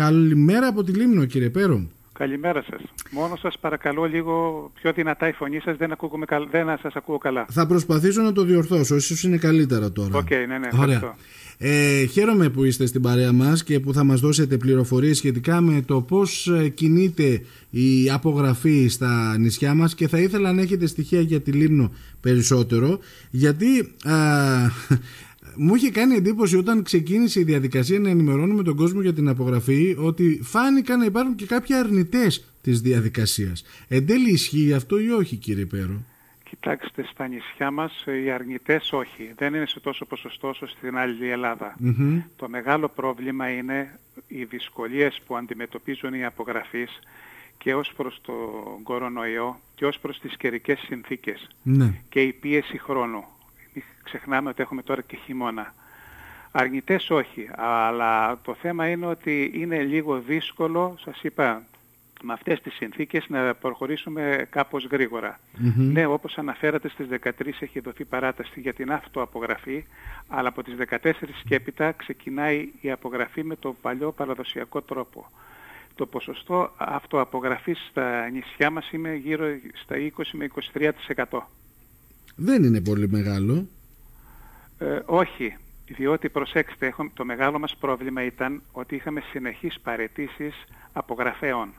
Καλημέρα από τη Λήμνο κύριε Πέρρο. Καλημέρα σας. Μόνο σας παρακαλώ λίγο πιο δυνατά η φωνή σας, δεν, ακούγουμε, δεν σας ακούω καλά. Θα προσπαθήσω να το διορθώσω, ίσως είναι καλύτερα τώρα. OK, okay, ναι, ναι, Ωραία. Ε, χαίρομαι που είστε στην παρέα μας και που θα μας δώσετε πληροφορίες σχετικά με το πώς ε, κινείται η απογραφή στα νησιά μας και θα ήθελα να έχετε στοιχεία για τη Λήμνο περισσότερο γιατί α, μου είχε κάνει εντύπωση όταν ξεκίνησε η διαδικασία να ενημερώνουμε τον κόσμο για την απογραφή ότι φάνηκαν να υπάρχουν και κάποιοι αρνητές της διαδικασίας. Εν τέλει ισχύει αυτό ή όχι κύριε Πέρο; Κοιτάξτε, στα νησιά μας οι αρνητές όχι. Δεν είναι σε τόσο ποσοστό όσο στην άλλη Το μεγάλο πρόβλημα είναι οι δυσκολίες που αντιμετωπίζουν οι απογραφείς και ως προς το κορονοϊό και ως προς τις καιρικές συνθήκες ναι. και η πίεση χρόνου. Μην ξεχνάμε ότι έχουμε τώρα και χειμώνα. Αρνητές όχι, αλλά το θέμα είναι ότι είναι λίγο δύσκολο, σας είπα, με αυτές τις συνθήκες να προχωρήσουμε κάπως Ναι, όπως αναφέρατε στις 13 έχει δοθεί παράταση για την αυτοαπογραφή, αλλά από τις 14 και έπειτα ξεκινάει η απογραφή με το παλιό παραδοσιακό τρόπο. Το ποσοστό αυτοαπογραφής στα νησιά μας είναι γύρω στα 20 με 23%. Δεν είναι πολύ μεγάλο. Ε, όχι, διότι προσέξτε, το μεγάλο μας πρόβλημα ήταν ότι είχαμε συνεχείς παρετήσεις απογραφέων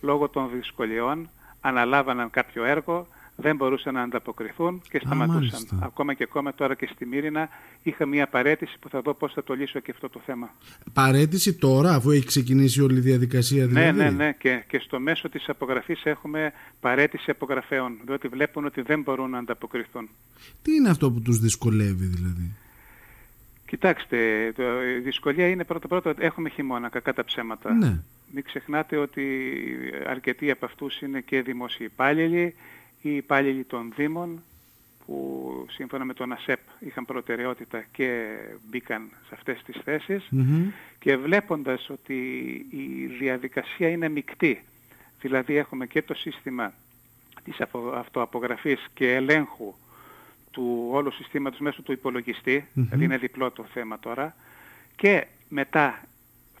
λόγω των δυσκολιών αναλάβαναν κάποιο έργο, δεν μπορούσαν να ανταποκριθούν και σταματούσαν. ακόμα και ακόμα τώρα και στη Μύρινα είχα μια παρέτηση που θα δω πώς θα το λύσω και αυτό το θέμα. Παρέτηση τώρα αφού έχει ξεκινήσει όλη η διαδικασία ναι, δηλαδή; Ναι, ναι, ναι. Και, και στο μέσο της απογραφής έχουμε παρέτηση απογραφέων, διότι βλέπουν ότι δεν μπορούν να ανταποκριθούν. Τι είναι αυτό που τους δυσκολεύει δηλαδή; Κοιτάξτε, το, η δυσκολία είναι πρώτα πρώτα ότι έχουμε χειμώνα, κακά τα ψέματα. Ναι. Μην ξεχνάτε ότι αρκετοί από αυτούς είναι και δημόσιοι υπάλληλοι ή υπάλληλοι των Δήμων που σύμφωνα με τον ΑΣΕΠ είχαν προτεραιότητα και μπήκαν σε αυτές τις θεσεις και βλέποντας ότι η διαδικασία είναι μεικτή, δηλαδή έχουμε και το σύστημα της αυτοαπογραφής και ελέγχου του όλου συστήματος μέσω του υπολογιστή, δηλαδή είναι διπλό το θέμα τώρα, και μετά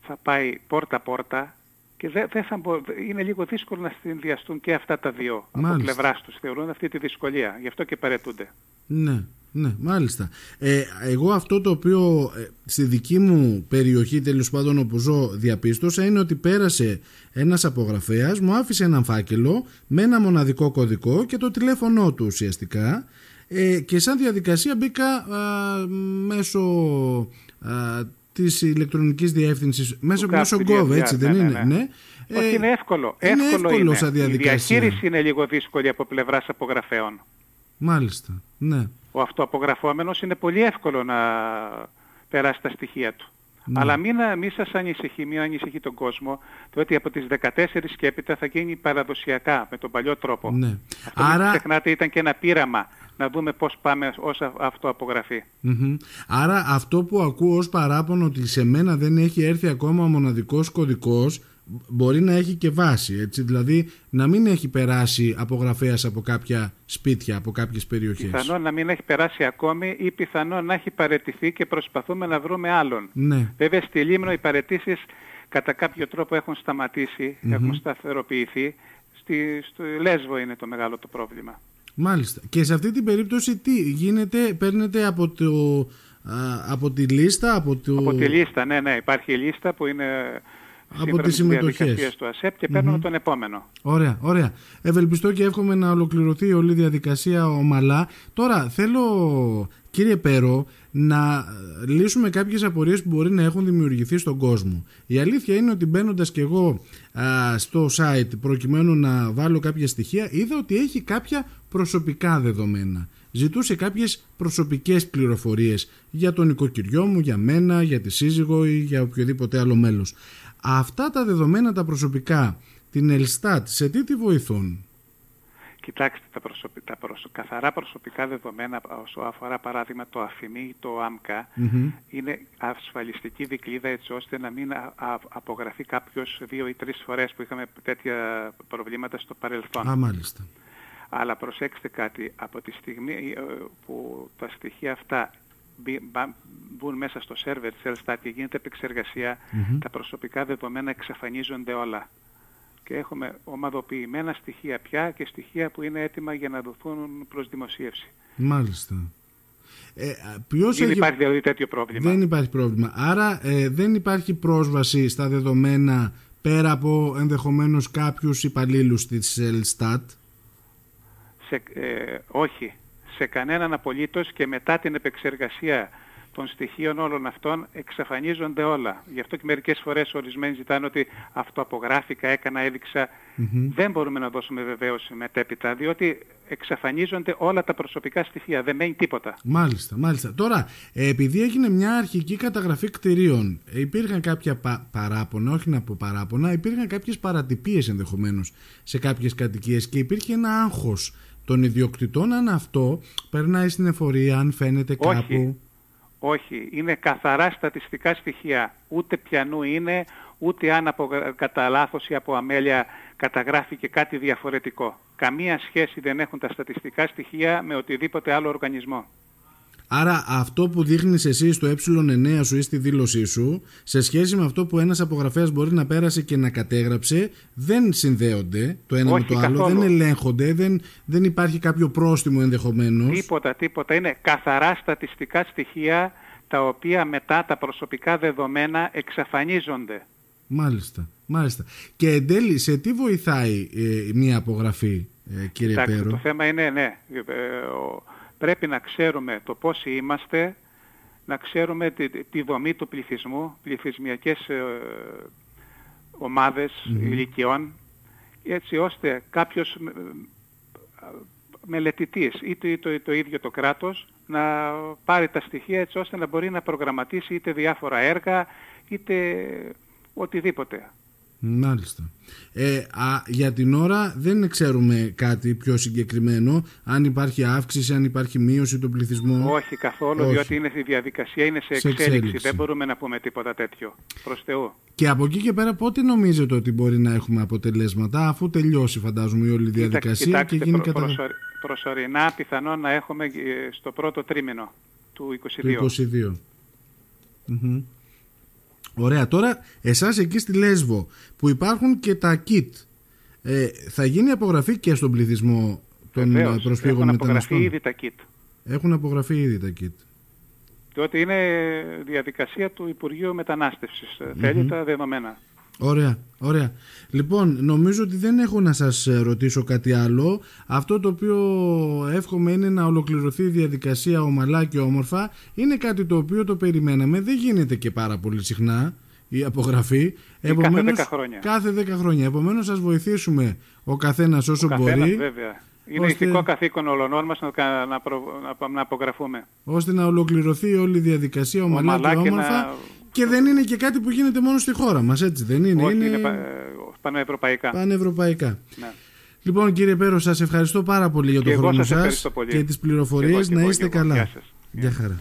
θα πάει πόρτα-πόρτα και δεν θα είναι λίγο δύσκολο να συνδυαστούν και αυτά τα δύο μάλιστα. από πλευράς τους. Θεωρούν αυτή τη δυσκολία, γι' αυτό και παρετούνται. Ναι, ναι, μάλιστα. Ε, εγώ αυτό το οποίο ε, στη δική μου περιοχή τέλος πάντων όπου ζω διαπίστωσα είναι ότι πέρασε ένας απογραφέας, μου άφησε έναν φάκελο με ένα μοναδικό κωδικό και το τηλέφωνό του ουσιαστικά ε, και σαν διαδικασία μπήκα α, μέσω α, της ηλεκτρονικής διεύθυνσης μέσω, μέσω Gov, έτσι δεν ναι, ναι, είναι; Ναι. ναι. Όχι, ε, είναι εύκολο. Είναι εύκολο, εύκολος σαν διαδικασία. Η διαχείριση είναι λίγο δύσκολη από πλευράς απογραφέων. Μάλιστα, ναι. Ο αυτοαπογραφόμενος είναι πολύ εύκολο να περάσει τα στοιχεία του. Ναι. Αλλά μην, μην σας ανησυχεί, μην ανησυχεί τον κόσμο, διότι από τις 14 και έπειτα θα γίνει παραδοσιακά, με τον παλιό τρόπο. Ναι. Αυτό Άρα... μην ξεχνάτε ήταν και ένα πείραμα να δούμε πώς πάμε ως αυτοαπογραφή. Άρα αυτό που ακούω ως παράπονο ότι σε μένα δεν έχει έρθει ακόμα ο μοναδικός κωδικός μπορεί να έχει και βάση, έτσι, δηλαδή να μην έχει περάσει απογραφέας από κάποια σπίτια, από κάποιες περιοχές. Πιθανόν να μην έχει περάσει ακόμη ή πιθανόν να έχει παρετηθεί και προσπαθούμε να βρούμε άλλον. Ναι. Βέβαια στη Λίμνο οι παρετήσεις κατά κάποιο τρόπο έχουν έχουν σταθεροποιηθεί. Στη, στο Λέσβο είναι το μεγάλο το πρόβλημα. Μάλιστα. Και σε αυτή την περίπτωση τι γίνεται, παίρνετε από, το, από τη λίστα, από το... Από τη λίστα, ναι, ναι. Υπάρχει η λίστα που είναι από τις συμμετοχές του ΑΣΕΠ και παίρνουμε τον επόμενο. Ωραία, ωραία. Ευελπιστώ και εύχομαι να ολοκληρωθεί όλη η διαδικασία ομαλά. Τώρα θέλω κύριε Πέρο να λύσουμε κάποιες απορίες που μπορεί να έχουν δημιουργηθεί στον κόσμο. Η αλήθεια είναι ότι μπαίνοντας και εγώ στο site προκειμένου να βάλω κάποια στοιχεία είδα ότι έχει κάποια προσωπικά δεδομένα. Ζητούσε κάποιες προσωπικές πληροφορίες για τον οικοκυριό μου, για μένα, για τη σύζυγο ή για οποιοδήποτε άλλο μέλος. Αυτά τα δεδομένα τα προσωπικά, την Ελστάτ, σε τι τη βοηθούν; Κοιτάξτε, τα, προσωπι... τα καθαρά προσωπικά δεδομένα όσο αφορά παράδειγμα το αφημί ή το άμκα είναι ασφαλιστική δικλίδα έτσι ώστε να μην απογραφεί κάποιος δύο ή τρεις φορές που είχαμε τέτοια προβλήματα στο παρελθόν. Α, μάλιστα. Αλλά προσέξτε κάτι, από τη στιγμή ε, που τα στοιχεία αυτά μπουν μέσα στο σερβερ της Elstat και γίνεται τα προσωπικά δεδομένα εξαφανίζονται όλα. Και έχουμε ομαδοποιημένα στοιχεία πια και στοιχεία που είναι έτοιμα για να δοθούν προς δημοσίευση. Μάλιστα. Ε, ποιος δεν υπάρχει δηλαδή τέτοιο πρόβλημα. Δεν υπάρχει πρόβλημα. Άρα ε, δεν υπάρχει πρόσβαση στα δεδομένα πέρα από ενδεχομένως κάποιους υπαλλήλους της Ελστάτ; Σε, ε, όχι. Σε κανέναν απολύτως και μετά την επεξεργασία των στοιχείων όλων αυτών εξαφανίζονται όλα. Γι' αυτό και μερικές φορές ορισμένοι ζητάνε ότι αυτό απογράφηκα, έκανα, Δεν μπορούμε να δώσουμε βεβαίωση μετέπειτα, διότι εξαφανίζονται όλα τα προσωπικά στοιχεία. Δεν μένει τίποτα. Μάλιστα, μάλιστα. Τώρα, επειδή έγινε μια αρχική καταγραφή κτηρίων, υπήρχαν κάποια παράπονα, όχι να πω παράπονα, υπήρχαν κάποιες παρατυπίες ενδεχομένως σε κάποιες κατοικίες και υπήρχε ένα άγχος των ιδιοκτητών αν αυτό περνάει στην εφορία, αν φαίνεται κάπου; Όχι, είναι καθαρά στατιστικά στοιχεία. Ούτε πιανού είναι, ούτε αν από, κατά λάθος ή από αμέλεια καταγράφηκε κάτι διαφορετικό. Καμία σχέση δεν έχουν τα στατιστικά στοιχεία με οτιδήποτε άλλο οργανισμό. Άρα αυτό που δείχνεις εσύ στο ε9 σου ή στη δήλωσή σου σε σχέση με αυτό που ένας απογραφέας μπορεί να πέρασε και να κατέγραψε δεν συνδέονται το ένα με το άλλο, δεν ελέγχονται, δεν, δεν υπάρχει κάποιο πρόστιμο ενδεχομένως. Τίποτα, τίποτα. Είναι καθαρά στατιστικά στοιχεία τα οποία μετά τα προσωπικά δεδομένα εξαφανίζονται. Μάλιστα, μάλιστα. Και εν τέλει, σε τι βοηθάει ε, μια απογραφή, ε, κύριε Κοιτάξτε, Το θέμα είναι, ναι, ε, πρέπει να ξέρουμε το πόσοι είμαστε, να ξέρουμε τη, δομή του πληθυσμού, πληθυσμιακές ε, ομάδες ηλικιών, έτσι ώστε κάποιος ε, μελετητής, είτε το, το ίδιο το κράτος, να πάρει τα στοιχεία έτσι ώστε να μπορεί να προγραμματίσει είτε διάφορα έργα, είτε οτιδήποτε. Μάλιστα. Ε, α, για την ώρα δεν ξέρουμε κάτι πιο συγκεκριμένο, αν υπάρχει αύξηση, αν υπάρχει μείωση του πληθυσμού. Όχι καθόλου, Όχι. διότι είναι, η διαδικασία είναι σε, σε εξέλιξη. Δεν μπορούμε να πούμε τίποτα τέτοιο. Προς Θεού. Και από εκεί και πέρα πότε νομίζετε ότι μπορεί να έχουμε αποτελέσματα, αφού τελειώσει φαντάζομαι η όλη διαδικασία Κοιτάξτε, και γίνει κατά... προσωρινά πιθανόν να έχουμε ε, στο πρώτο τρίμηνο του 2022. Του 22. Ωραία, τώρα εσάς εκεί στη Λέσβο που υπάρχουν και τα kit ε, θα γίνει απογραφή και στον πληθυσμό των ε, Βεβαίως, προσφύγων έχουν απογραφεί ήδη τα kit. Έχουν απογραφεί ήδη τα kit. Διότι είναι διαδικασία του Υπουργείου Μετανάστευσης. Mm-hmm. Θέλει τα δεδομένα. Ωραία, ωραία. Λοιπόν, νομίζω ότι δεν έχω να σας ρωτήσω κάτι άλλο. Αυτό το οποίο εύχομαι είναι να ολοκληρωθεί η διαδικασία ομαλά και όμορφα. Είναι κάτι το οποίο το περιμέναμε. Δεν γίνεται και πάρα πολύ συχνά η απογραφή. Επομένως, κάθε 10 χρόνια. Κάθε 10 χρόνια. Επομένως σας βοηθήσουμε ο καθένας όσο ο μπορεί. βέβαια. Είναι ώστε... ηθικό καθήκον όλων μας να, να, προ... να, απογραφούμε. Ώστε να ολοκληρωθεί όλη η διαδικασία ομαλά, ομαλά και όμορφα. να και δεν είναι και κάτι που γίνεται μόνο στη χώρα μας, έτσι δεν είναι. Όχι, είναι, είναι πα, πανευρωπαϊκά. Πανευρωπαϊκά. Ναι. Λοιπόν κύριε Πέρο, σας ευχαριστώ πάρα πολύ για τον χρόνο σας και τις πληροφορίες. να είστε καλά. Γεια, σας. Γεια χαρά.